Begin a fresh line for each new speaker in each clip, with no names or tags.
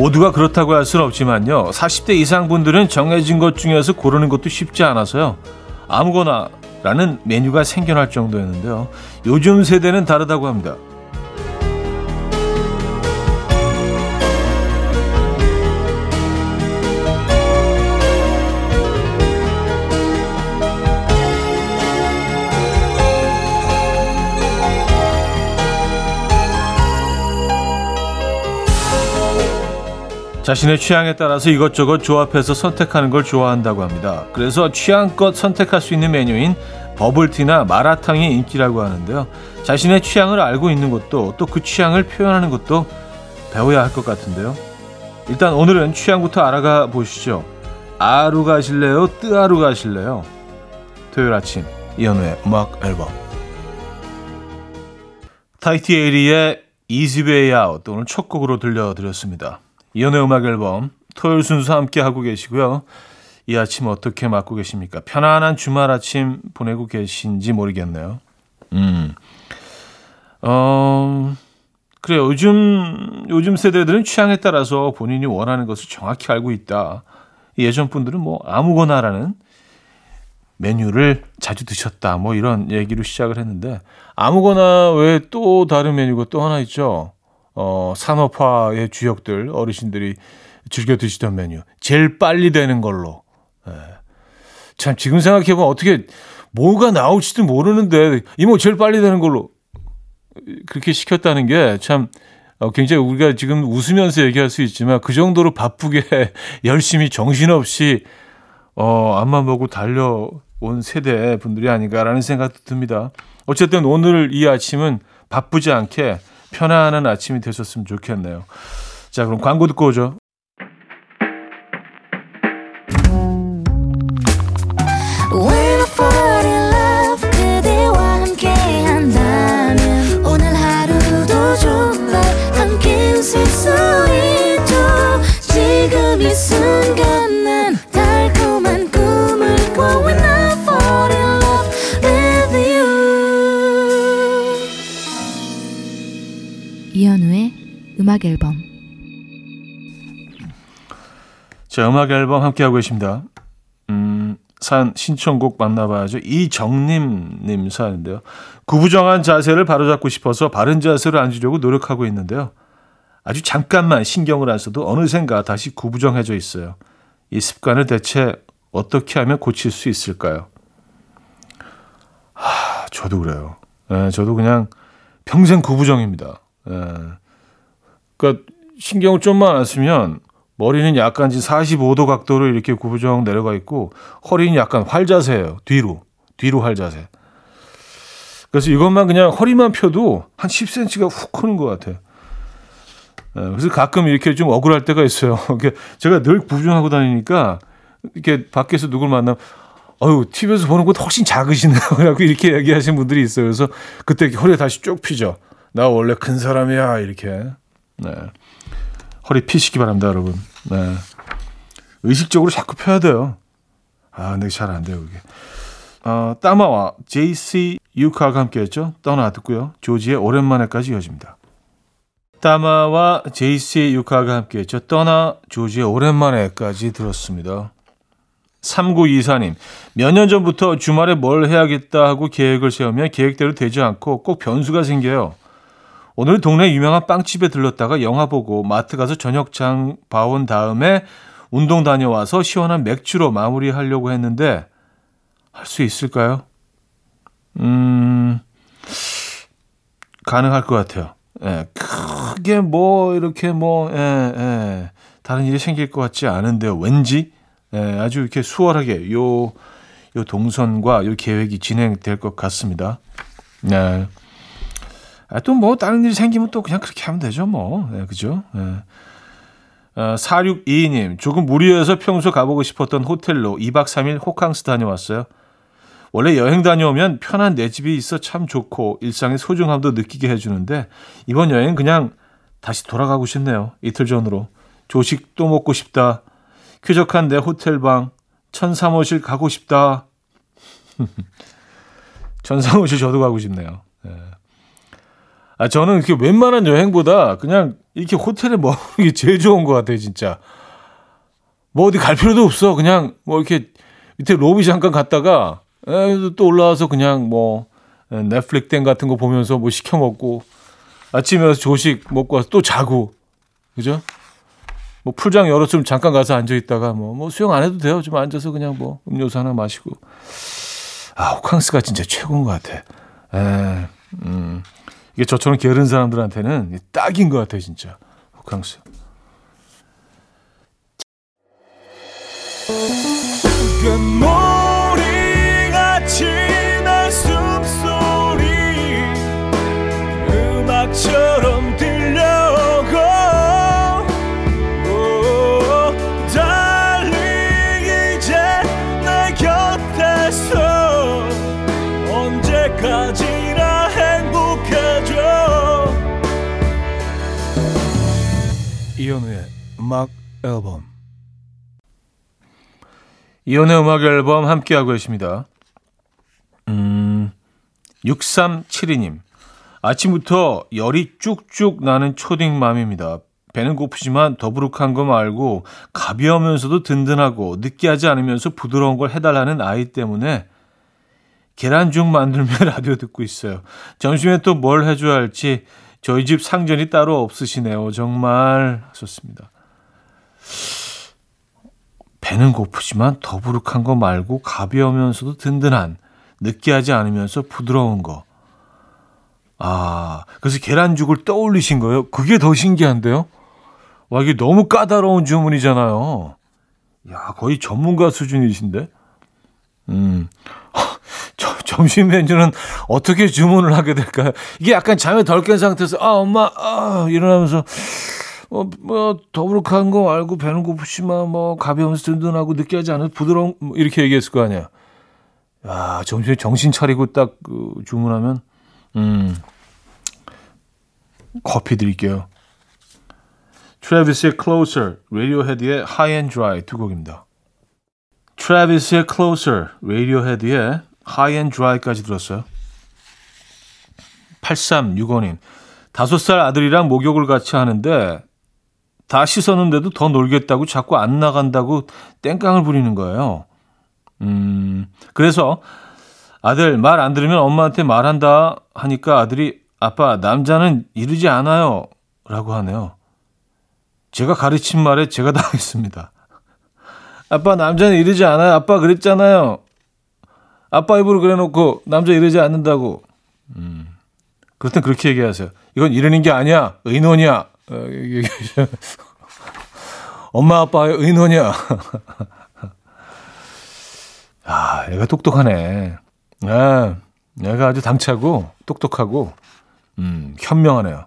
뭐 모두가 그렇다고 할 수는 없지만요. 40대 이상 분들은 정해진 것 중에서 고르는 것도 쉽지 않아서요. 아무거나라는 메뉴가 생겨날 정도였는데요. 요즘 세대는 다르다고 합니다. 자신의 취향에 따라서 이것저것 조합해서 선택하는 걸 좋아한다고 합니다. 그래서 취향껏 선택할 수 있는 메뉴인 버블티나 마라탕이 인기라고 하는데요. 자신의 취향을 알고 있는 것도 또 그 취향을 표현하는 것도 배워야 할 것 같은데요. 일단 오늘은 취향부터 알아가 보시죠. 아루 가실래요? 뜨아루 가실래요? 토요일 아침 이현우의 음악 앨범 타이티 Easy Way Out 오늘 첫 곡으로 들려드렸습니다. 이연의 음악 앨범 토요일 순서 함께 하고 계시고요. 이 아침 어떻게 맞고 계십니까? 편안한 주말 아침 보내고 계신지 모르겠네요. 음. 어, 그래요. 요즘, 요즘 세대들은 취향에 따라서 본인이 원하는 것을 정확히 알고 있다. 예전 분들은 뭐 아무거나라는 메뉴를 자주 드셨다. 뭐 이런 얘기로 시작을 했는데 아무거나 왜 또 다른 메뉴가 또 하나 있죠. 어, 산업화의 주역들 어르신들이 즐겨 드시던 메뉴 제일 빨리 되는 걸로. 예. 참 지금 생각해 보면 어떻게 뭐가 나올지도 모르는데 이모 제일 빨리 되는 걸로 그렇게 시켰다는 게참 어, 굉장히 우리가 지금 웃으면서 얘기할 수 있지만 그 정도로 바쁘게 열심히 정신없이 어, 앞만 보고 달려온 세대 분들이 아닌가라는 생각도 듭니다. 어쨌든 오늘 이 아침은 바쁘지 않게 편안한 아침이 되셨으면 좋겠네요. 자, 그럼 광고 듣고 오죠.
음악 앨범
자, 음악 앨범 함께하고 계십니다. 음, 산 신청곡 만나봐야죠. 이정림님 사연인데요. 구부정한 자세를 바로잡고 싶어서 바른 자세를 앉으려고 노력하고 있는데요. 아주 잠깐만 신경을 안 써도 어느샌가 다시 구부정해져 있어요. 이 습관을 대체 어떻게 하면 고칠 수 있을까요? 하, 저도 그래요. 예, 저도 그냥 평생 구부정입니다. 예, 그러니까 신경을 좀만 안 쓰면 머리는 약간 지금 45도 각도로 이렇게 구부정 내려가 있고 허리는 약간 활자세예요. 뒤로. 뒤로 활자세. 그래서 이것만 그냥 허리만 펴도 한 10cm가 훅 크는 것 같아요. 예, 그래서 가끔 이렇게 좀 억울할 때가 있어요. 제가 늘 구부정하고 다니니까 이렇게 밖에서 누굴 만나면 어유 TV에서 보는 것도 훨씬 작으시네요. 이렇게 얘기하시는 분들이 있어요. 그래서 그때 허리 다시 쭉 피죠. 나 원래 큰 사람이야. 이렇게. 네. 허리 피시기 바랍니다, 여러분. 네. 의식적으로 자꾸 펴야 돼요. 아, 근데 잘 안 돼요, 그게. 어, 따마와 JC 유카가 함께 했죠. 떠나 듣고요. 조지의 오랜만에까지 이어집니다. 따마와 JC 유카가 함께 했죠. 떠나 조지의 오랜만에까지 들었습니다. 3924님, 몇 년 전부터 주말에 뭘 해야겠다 하고 계획을 세우면 계획대로 되지 않고 꼭 변수가 생겨요. 오늘 동네 유명한 빵집에 들렀다가 영화 보고 마트 가서 저녁장 봐온 다음에 운동 다녀와서 시원한 맥주로 마무리하려고 했는데 할 수 있을까요? 음, 가능할 것 같아요. 예, 크게 뭐 이렇게 뭐 예, 예, 다른 일이 생길 것 같지 않은데요. 왠지 예, 아주 이렇게 수월하게 요, 요 동선과 요 계획이 진행될 것 같습니다. 네. 아, 또뭐 다른 일이 생기면 또 그냥 그렇게 하면 되죠, 뭐. 네, 그죠? 네. 어, 4622님, 조금 무리해서 평소 가보고 싶었던 호텔로 2박 3일 호캉스 다녀왔어요. 원래 여행 다녀오면 편한 내 집이 있어 참 좋고 일상의 소중함도 느끼게 해주는데 이번 여행 그냥 다시 돌아가고 싶네요. 이틀 전으로. 조식 또 먹고 싶다. 쾌적한 내 호텔방. 천사모실 가고 싶다. 천사모실 저도 가고 싶네요. 네. 아, 저는 그 웬만한 여행보다 그냥 이렇게 호텔에 머무는 게 제일 좋은 것 같아요, 진짜. 뭐 어디 갈 필요도 없어. 그냥 뭐 이렇게 밑에 로비 잠깐 갔다가 에, 또 올라와서 그냥 뭐 넷플릭스 같은 거 보면서 뭐 시켜 먹고 아침에 와서 조식 먹고 와서 또 자고 그죠? 뭐 풀장 열었으면 잠깐 가서 앉아 있다가 뭐, 뭐 수영 안 해도 돼요. 좀 앉아서 그냥 뭐 음료수 하나 마시고 아 호캉스가 진짜 최고인 것 같아. 에, 음. 이게 저처럼 게으른 사람들한테는 딱인 것 같아요, 진짜. 호캉스.
금
이연우의 음악 앨범. 이연우의 음악 앨범 함께하고 계십니다. 음, 6372님. 아침부터 열이 쭉쭉 나는 초딩맘입니다. 배는 고프지만 더부룩한 거 말고 가벼우면서도 든든하고 느끼하지 않으면서 부드러운 걸 해달라는 아이 때문에 계란죽 만들며 라디오 듣고 있어요. 점심에 또 뭘 해줘야 할지 저희 집 상전이 따로 없으시네요. 정말 하셨습니다. 배는 고프지만 더부룩한 거 말고 가벼우면서도 든든한 느끼하지 않으면서 부드러운 거. 아, 그래서 계란죽을 떠올리신 거예요? 그게 더 신기한데요? 와, 이게 너무 까다로운 주문이잖아요. 야, 거의 전문가 수준이신데? 음. 저, 점심 메뉴는 어떻게 주문을 하게 될까요? 이게 약간 잠에 덜깬 상태에서, 아, 엄마, 아, 일어나면서, 어, 뭐, 더부룩한 거 알고 배는 고프지만, 뭐, 가벼우면서 든든하고 느끼하지 않은 부드러운, 뭐 이렇게 얘기했을 거 아니야. 야, 점심에 정신 차리고 딱 그, 주문하면, 음, 커피 드릴게요. 트래비스의 Closer, 라디오헤드의 High and Dry 두 곡입니다. 트래비스의 Closer, 라디오헤드의 High and Dry까지 들었어요. 8365님, 다섯 살 아들이랑 목욕을 같이 하는데 다 씻었는데도 더 놀겠다고 자꾸 안 나간다고 땡깡을 부리는 거예요. 음, 그래서 아들 말 안 들으면 엄마한테 말한다 하니까 아들이 아빠 남자는 이르지 않아요 라고 하네요. 제가 가르친 말에 제가 당했습니다. 아빠 남자는 이르지 않아요. 아빠 그랬잖아요. 아빠 입으로 그래놓고 남자 이러지 않는다고. 음. 그렇다면 그렇게 얘기하세요. 이건 이러는 게 아니야. 의논이야. 어, 엄마 아빠의 의논이야. 아, 얘가 똑똑하네. 아, 얘가 아주 당차고 똑똑하고 음, 현명하네요.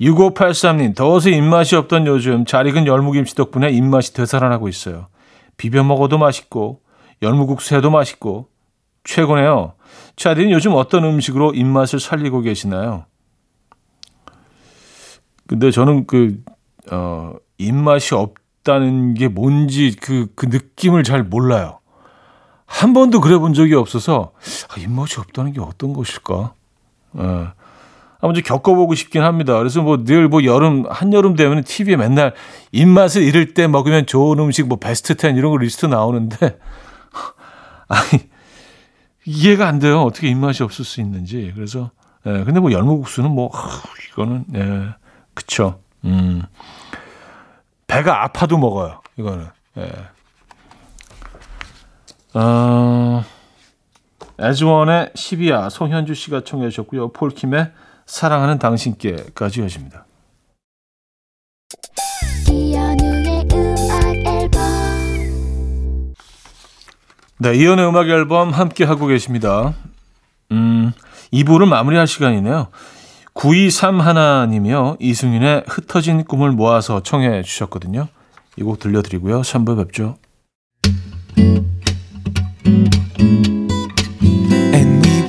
6583님, 더워서 입맛이 없던 요즘 잘 익은 열무김치 덕분에 입맛이 되살아나고 있어요. 비벼 먹어도 맛있고 열무국수 해도 맛있고 최고네요. 차디는 요즘 어떤 음식으로 입맛을 살리고 계시나요? 근데 저는 그, 어, 입맛이 없다는 게 뭔지 그, 그 느낌을 잘 몰라요. 한 번도 그래 본 적이 없어서, 아, 입맛이 없다는 게 어떤 것일까? 어, 한번 좀 겪어보고 싶긴 합니다. 그래서 뭐늘뭐 여름, 한여름 되면 TV에 맨날 입맛을 잃을 때 먹으면 좋은 음식 뭐 베스트 10 이런 거 리스트 나오는데, 아니, 이해가 안 돼요. 어떻게 입맛이 없을 수 있는지. 그래서, 예, 근데 뭐 열무국수는 뭐, 이거는, 예, 그쵸. 음. 배가 아파도 먹어요. 이거는. 예. 어, 에즈원의 12야 송현주 씨가 청해 주셨고요. 폴킴의 사랑하는 당신께까지 여집니다. 네, 이연의 음악 앨범 함께 하고 계십니다. 음, 2부를 마무리할 시간이네요. 923 하나님이요. 이승윤의 흩어진 꿈을 모아서 청해 주셨거든요. 이 곡 들려드리고요. 3부 뵙죠.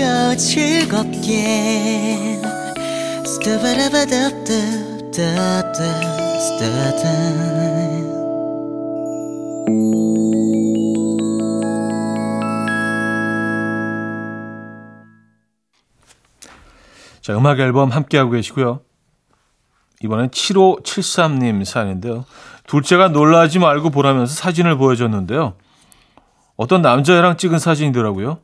들어봐요 즐겁게 스타바라바답답답답
자, 음악 앨범 함께하고 계시고요. 이번엔 7573님 사연인데요. 둘째가 놀라지 말고 보라면서 사진을 보여줬는데요. 어떤 남자애랑 찍은 사진이더라고요.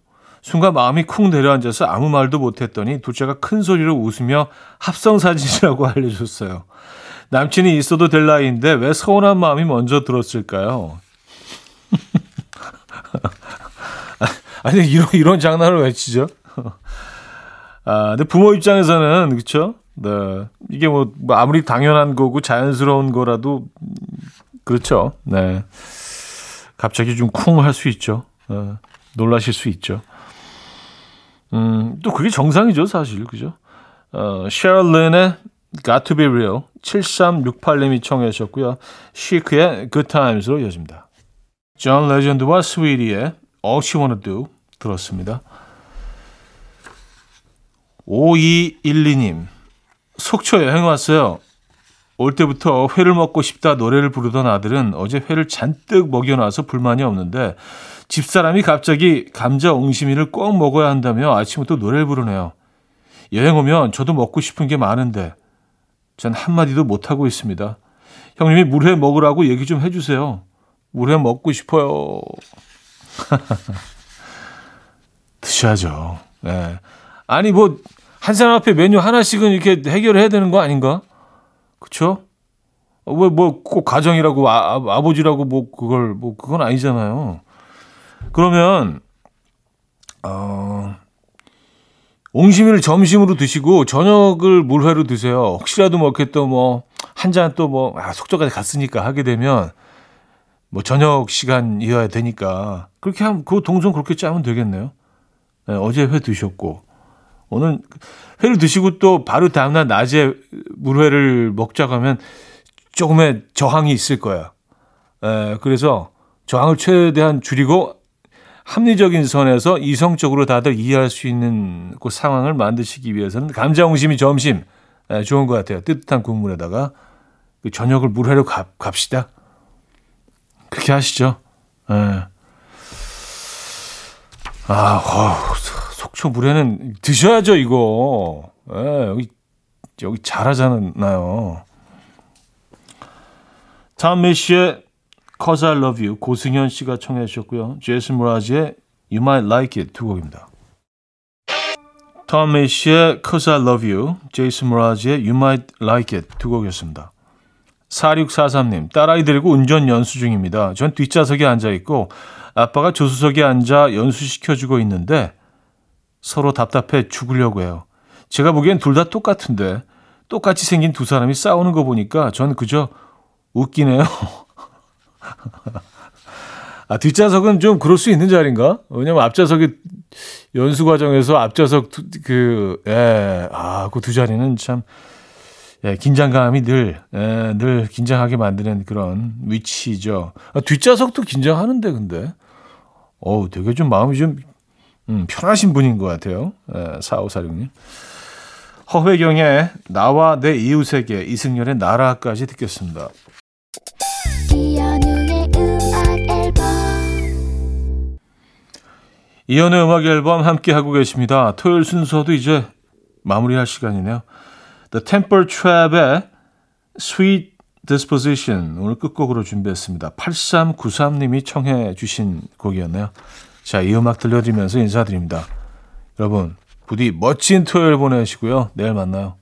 순간 마음이 쿵 내려앉아서 아무 말도 못했더니 둘째가 큰 소리로 웃으며 합성 사진이라고 알려줬어요. 남친이 있어도 될 나이인데 왜 서운한 마음이 먼저 들었을까요? 아니 이런 이런 장난을 왜 치죠? 아, 근데 부모 입장에서는 그렇죠. 네, 이게 뭐, 뭐 아무리 당연한 거고 자연스러운 거라도 음, 그렇죠. 네, 갑자기 좀 쿵 할 수 있죠. 어, 놀라실 수 있죠. 음, 또 그게 정상이죠, 사실 그죠? 어, 셰럴린의 Got to Be Real 7368님이 청해 주셨고요. 시크의 Good Times로 이어집니다. 존 레전드와 스위디의 All She Wanna Do 들었습니다. 5212님, 속초 여행 왔어요. 올 때부터 회를 먹고 싶다 노래를 부르던 아들은 어제 회를 잔뜩 먹여놔서 불만이 없는데 집사람이 갑자기 감자 옹심이를 꼭 먹어야 한다며 아침부터 노래를 부르네요. 여행 오면 저도 먹고 싶은 게 많은데 전 한마디도 못하고 있습니다. 형님이 물회 먹으라고 얘기 좀 해주세요. 물회 먹고 싶어요. 드셔야죠. 네. 아니 뭐 한 사람 앞에 메뉴 하나씩은 이렇게 해결을 해야 되는 거 아닌가? 그쵸? 왜 뭐 꼭 가정이라고 아, 아, 아버지라고 뭐 그걸 뭐 그건 아니잖아요. 그러면 어 옹심이를 점심으로 드시고 저녁을 물회로 드세요. 혹시라도 뭐 이렇게 또 뭐 한 잔 또 뭐 아, 속초까지 갔으니까 하게 되면 뭐 저녁 시간이어야 되니까 그렇게 하면 그 동선 그렇게 짜면 되겠네요. 네, 어제 회 드셨고 오늘 회를 드시고 또 바로 다음날 낮에 물회를 먹자고 하면 조금의 저항이 있을 거야. 에, 그래서 저항을 최대한 줄이고 합리적인 선에서 이성적으로 다들 이해할 수 있는 그 상황을 만드시기 위해서는 감자옹심이 점심 에, 좋은 것 같아요. 뜨뜻한 국물에다가 그 저녁을 물회로 가, 갑시다. 그렇게 하시죠. 에. 아, 어우, 속초 물회는 드셔야죠, 이거. 예, 여기, 여기 잘하잖아요. 탐 메시의 Cause I Love You, 고승현 씨가 청해 주셨고요. 제이슨 무라지의 You Might Like It 두 곡입니다. 톰 메이시의 Cause I Love You, 제이슨 모라즈의 You Might Like It 두 곡이었습니다. 4643님, 딸아이 데리고 운전 연수 중입니다. 전 뒷좌석에 앉아있고 아빠가 조수석에 앉아 연수시켜주고 있는데 서로 답답해 죽으려고 해요. 제가 보기엔 둘 다 똑같은데 똑같이 생긴 두 사람이 싸우는 거 보니까 전 그저 웃기네요. 아, 뒷좌석은 좀 그럴 수 있는 자리인가? 왜냐면 앞좌석이 연수 과정에서 앞좌석 두, 그, 예, 아, 그 두 자리는 참, 예, 긴장감이 늘, 예, 늘 긴장하게 만드는 그런 위치죠. 아, 뒷좌석도 긴장하는데, 근데. 어우, 되게 좀 마음이 좀, 음, 편하신 분인 것 같아요. 예, 4546님. 허회경의 나와 내 이웃에게 이승열의 나라까지 듣겠습니다. 이연의 음악 앨범 함께 하고 계십니다. 토요일 순서도 이제 마무리할 시간이네요. The Temper Trap의 Sweet Disposition 오늘 끝곡으로 준비했습니다. 8393님이 청해 주신 곡이었네요. 자, 이 음악 들려드리면서 인사드립니다. 여러분, 부디 멋진 토요일 보내시고요. 내일 만나요.